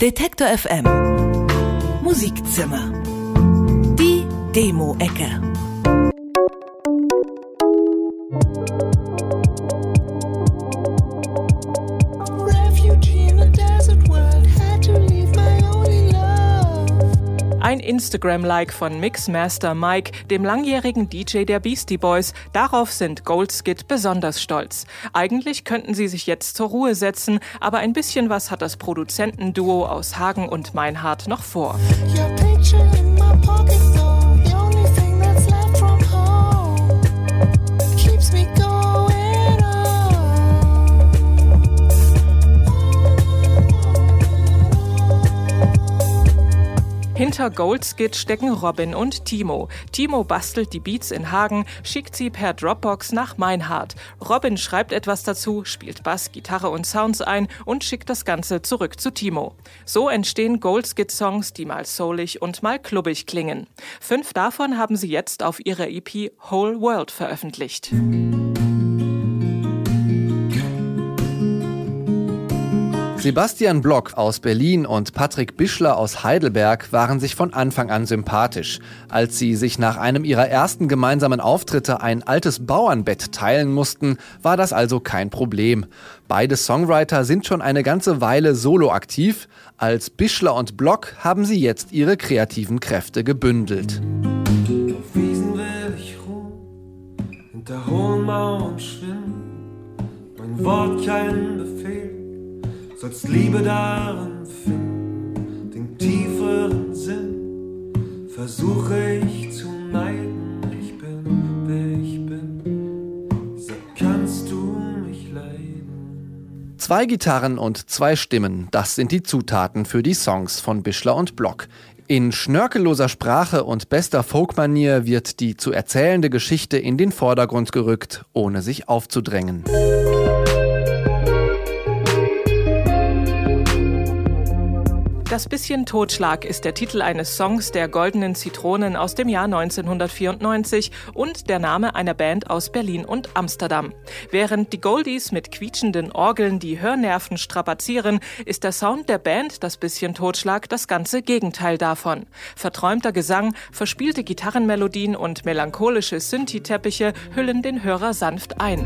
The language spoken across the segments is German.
Detektor FM Musikzimmer. Die Demo-Ecke. Ein Instagram-Like von Mixmaster Mike, dem langjährigen DJ der Beastie Boys. Darauf sind Goldskid besonders stolz. Eigentlich könnten sie sich jetzt zur Ruhe setzen, aber ein bisschen was hat das Produzentenduo aus Hagen und Meinhard noch vor. Hinter Goldskid stecken Robin und Timo. Timo bastelt die Beats in Hagen, schickt sie per Dropbox nach Meinhard. Robin schreibt etwas dazu, spielt Bass, Gitarre und Sounds ein und schickt das Ganze zurück zu Timo. So entstehen Goldskid-Songs, die mal soulig und mal klubbig klingen. Fünf davon haben sie jetzt auf ihrer EP Whole World veröffentlicht. Sebastian Block aus Berlin und Patrick Bischler aus Heidelberg waren sich von Anfang an sympathisch. Als sie sich nach einem ihrer ersten gemeinsamen Auftritte ein altes Bauernbett teilen mussten, war das also kein Problem. Beide Songwriter sind schon eine ganze Weile solo aktiv. Als Bischler und Block haben sie jetzt ihre kreativen Kräfte gebündelt. Auf Wiesen will ich ruhen, hinter hohen Mauern schwimmen, mein Wort kein Befehl sollst Liebe darin finden, den tieferen Sinn versuche ich zu meiden. Ich bin, wer ich bin, sag, kannst du mich leiden? Zwei Gitarren und zwei Stimmen, das sind die Zutaten für die Songs von Bischler und Block. In schnörkelloser Sprache und bester Folkmanier wird die zu erzählende Geschichte in den Vordergrund gerückt, ohne sich aufzudrängen. Das bisschen Totschlag ist der Titel eines Songs der Goldenen Zitronen aus dem Jahr 1994 und der Name einer Band aus Berlin und Amsterdam. Während die Goldies mit quietschenden Orgeln die Hörnerven strapazieren, ist der Sound der Band das bisschen Totschlag das ganze Gegenteil davon. Verträumter Gesang, verspielte Gitarrenmelodien und melancholische Synthi-Teppiche hüllen den Hörer sanft ein.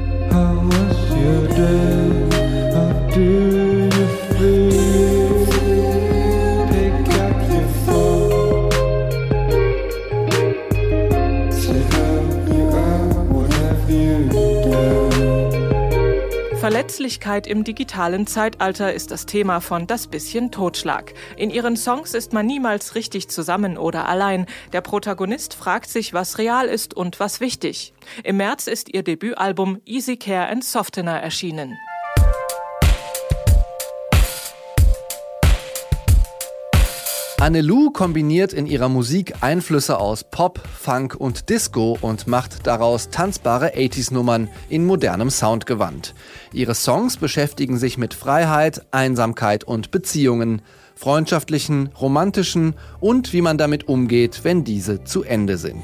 Verletzlichkeit im digitalen Zeitalter ist das Thema von Das bisschen Totschlag. In ihren Songs ist man niemals richtig zusammen oder allein. Der Protagonist fragt sich, was real ist und was wichtig. Im März ist ihr Debütalbum Easy Care and Softener erschienen. Anne-Lou kombiniert in ihrer Musik Einflüsse aus Pop, Funk und Disco und macht daraus tanzbare 80s-Nummern in modernem Soundgewand. Ihre Songs beschäftigen sich mit Freiheit, Einsamkeit und Beziehungen, freundschaftlichen, romantischen und wie man damit umgeht, wenn diese zu Ende sind.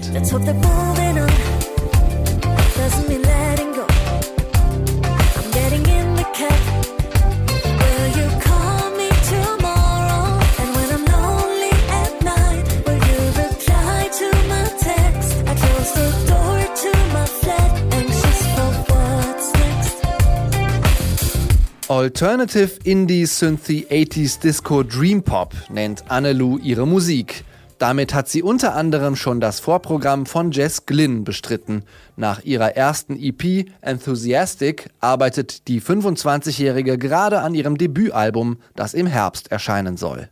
Alternative Indie Synthy 80s Disco Dream Pop nennt Anne-Lou ihre Musik. Damit hat sie unter anderem schon das Vorprogramm von Jess Glynn bestritten. Nach ihrer ersten EP Enthusiastic arbeitet die 25-Jährige gerade an ihrem Debütalbum, das im Herbst erscheinen soll.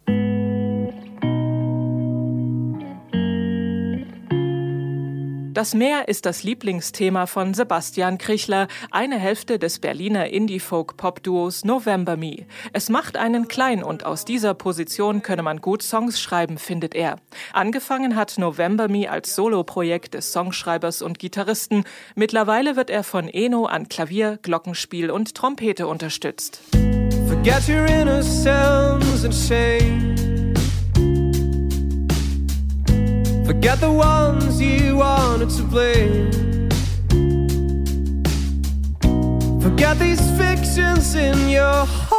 Das Meer ist das Lieblingsthema von Sebastian Krichler, eine Hälfte des Berliner Indie-Folk-Pop-Duos November Me. Es macht einen klein und aus dieser Position könne man gut Songs schreiben, findet er. Angefangen hat November Me als Soloprojekt des Songschreibers und Gitarristen. Mittlerweile wird er von Eno an Klavier, Glockenspiel und Trompete unterstützt. Forget your innocence and shame. Forget the ones you wanted to blame. Forget these fictions in your heart.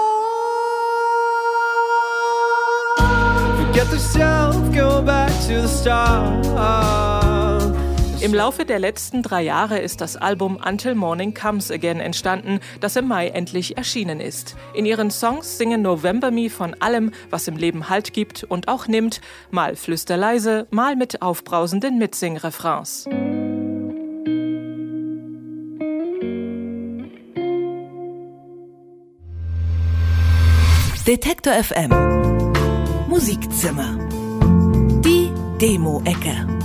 Forget yourself, go back to the start. Im Laufe der letzten drei Jahre ist das Album Until Morning Comes Again entstanden, das im Mai endlich erschienen ist. In ihren Songs singen November Me von allem, was im Leben Halt gibt und auch nimmt, mal flüsterleise, mal mit aufbrausenden Mitsing-Refrains. Detektor FM Musikzimmer. Die Demo-Ecke.